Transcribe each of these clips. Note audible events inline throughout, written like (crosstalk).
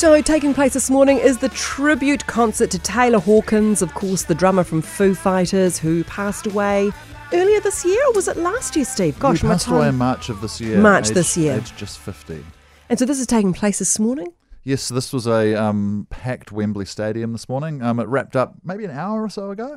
So, taking place this morning is the tribute concert to Taylor Hawkins, of course, the drummer from Foo Fighters, who passed away earlier this year, or was it last year, Steve? Gosh, he my passed away in time. March of this year. March aged- this year. Aged just 50. And so, this is taking place this morning. Yes, this was a um, packed Wembley Stadium this morning. Um, it wrapped up maybe an hour or so ago.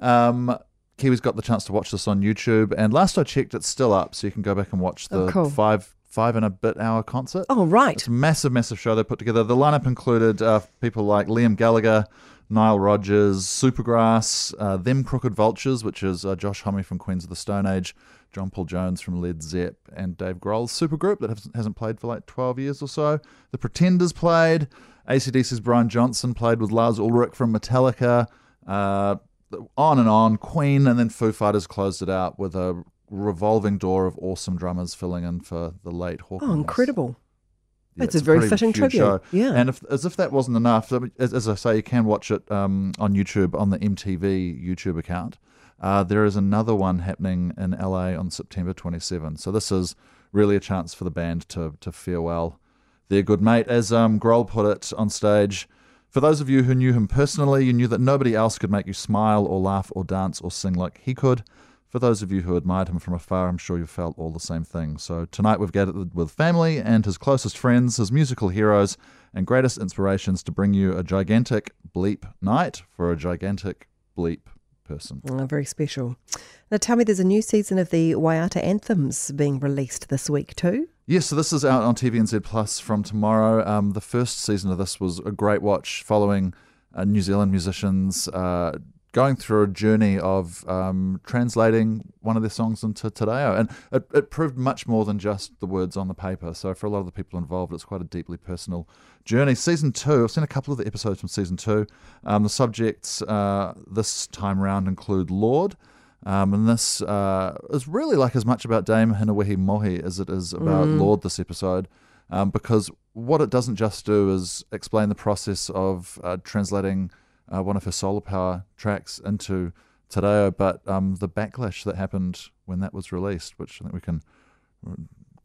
Um, Kiwi's got the chance to watch this on YouTube, and last I checked, it's still up, so you can go back and watch the Oh, cool. five five and a bit hour concert. Oh, right. It's a massive, massive show they put together. The lineup included uh, people like Liam Gallagher, Nile Rodgers, Supergrass, uh, Them Crooked Vultures, which is uh, Josh Homme from Queens of the Stone Age, John Paul Jones from Led Zepp, and Dave Grohl's supergroup that hasn't- hasn't played for like 12 years or so. The Pretenders played. AC/DC's Brian Johnson played with Lars Ulrich from Metallica. Uh, on and on. Queen, and then Foo Fighters closed it out with a revolving door of awesome drummers filling in for the late Hawkins. Oh, incredible. Yeah, That's it's a very fitting tribute. show. Yeah. And if, as if that wasn't enough, as, as I say, you can watch it um, on YouTube on the MTV YouTube account. Uh, there is another one happening in LA on September 27. So this is really a chance for the band to to farewell their good mate, as um, Grohl put it on stage. For those of you who knew him personally, you knew that nobody else could make you smile or laugh or dance or sing like he could. For those of you who admired him from afar, I'm sure you felt all the same thing. So tonight we've gathered with family and his closest friends, his musical heroes, and greatest inspirations to bring you a gigantic bleep night for a gigantic bleep person. Oh, very special. Now, tell me, there's a new season of the Waiata Anthems being released this week, too. Yes, so this is out on TVNZ Plus from tomorrow. Um, the first season of this was a great watch, following uh, New Zealand musicians uh, going through a journey of um, translating one of their songs into te reo, and it, it proved much more than just the words on the paper. So for a lot of the people involved, it's quite a deeply personal journey. Season two, I've seen a couple of the episodes from season two. Um, the subjects uh, this time round include Lorde. Um, and this uh, is really like as much about Dame Hinewehi Mohi as it is about Lorde this episode, um, because what it doesn't just do is explain the process of uh, translating uh, one of her solar power tracks into te reo, but um, the backlash that happened when that was released, which I think we can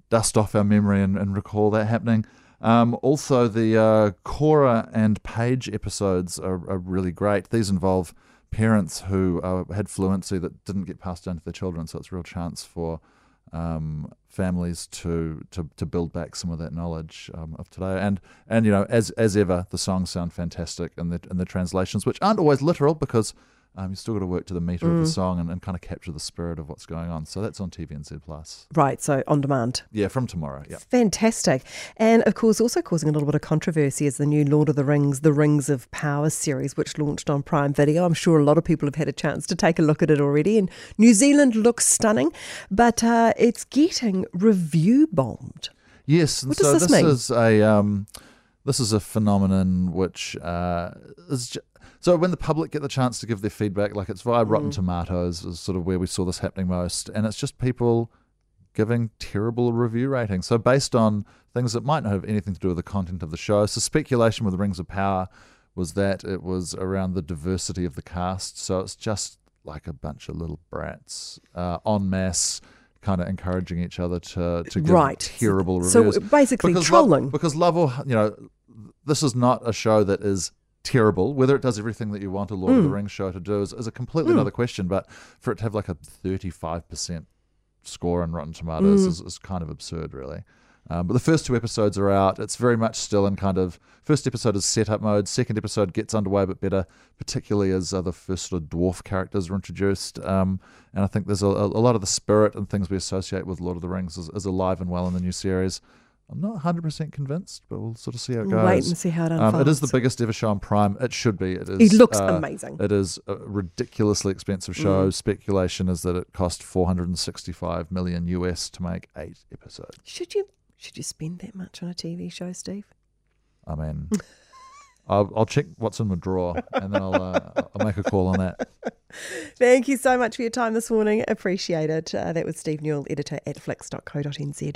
dust off our memory and, and recall that happening. Um, also, the uh, Cora and Page episodes are, are really great. These involve parents who uh, had fluency that didn't get passed down to their children, so it's a real chance for um, families to, to to build back some of that knowledge um, of today. And and you know, as as ever, the songs sound fantastic and the in the translations, which aren't always literal because. Um, you still got to work to the meter of the song and, and kind of capture the spirit of what's going on. So that's on TVNZ Plus. Right, so on demand. Yeah, from tomorrow. Yeah. Fantastic. And of course, also causing a little bit of controversy is the new Lord of the Rings, The Rings of Power series, which launched on Prime Video. I'm sure a lot of people have had a chance to take a look at it already. And New Zealand looks stunning, but uh, it's getting review bombed. Yes, and What does so this this, mean? is a um, this is a phenomenon which uh, is ju- so when the public get the chance to give their feedback, like it's via Rotten Tomatoes, is sort of where we saw this happening most, and it's just people giving terrible review ratings. So based on things that might not have anything to do with the content of the show, so speculation with Rings of Power was that it was around the diversity of the cast. So it's just like a bunch of little brats uh, en masse. Kind of encouraging each other to to give Right. terrible So basically Because trolling. Love, because Love or you know, this is not a show that is terrible. Whether it does everything that you want a Lord of Hmm. the Rings show to do is, is a completely another question. But for it to have like a thirty-five percent score on Rotten Tomatoes Hmm. is, is kind of absurd, really. Um, but the first two episodes are out. It's very much still in kind of first episode is setup mode. Second episode gets underway a bit better, particularly as uh, the first sort of dwarf characters are introduced. Um, and I think there's a, a lot of the spirit and things we associate with Lord of the Rings is, is alive and well in the new series. I'm not 100% convinced, but we'll sort of see how it goes. Wait and see how it Um, it is the biggest ever show on Prime. It should be. It is. It looks uh, amazing. It is a ridiculously expensive Mm. show. Speculation is that it cost 465 million US to make eight episodes. Should you should you spend that much on a TV show, Steve? I mean, (laughs) I'll, I'll check what's in the drawer and then I'll, uh, I'll make a call on that. (laughs) Thank you so much for your time this morning. Appreciate it. Uh, that was Steve Newall, editor at flicks.co.nz.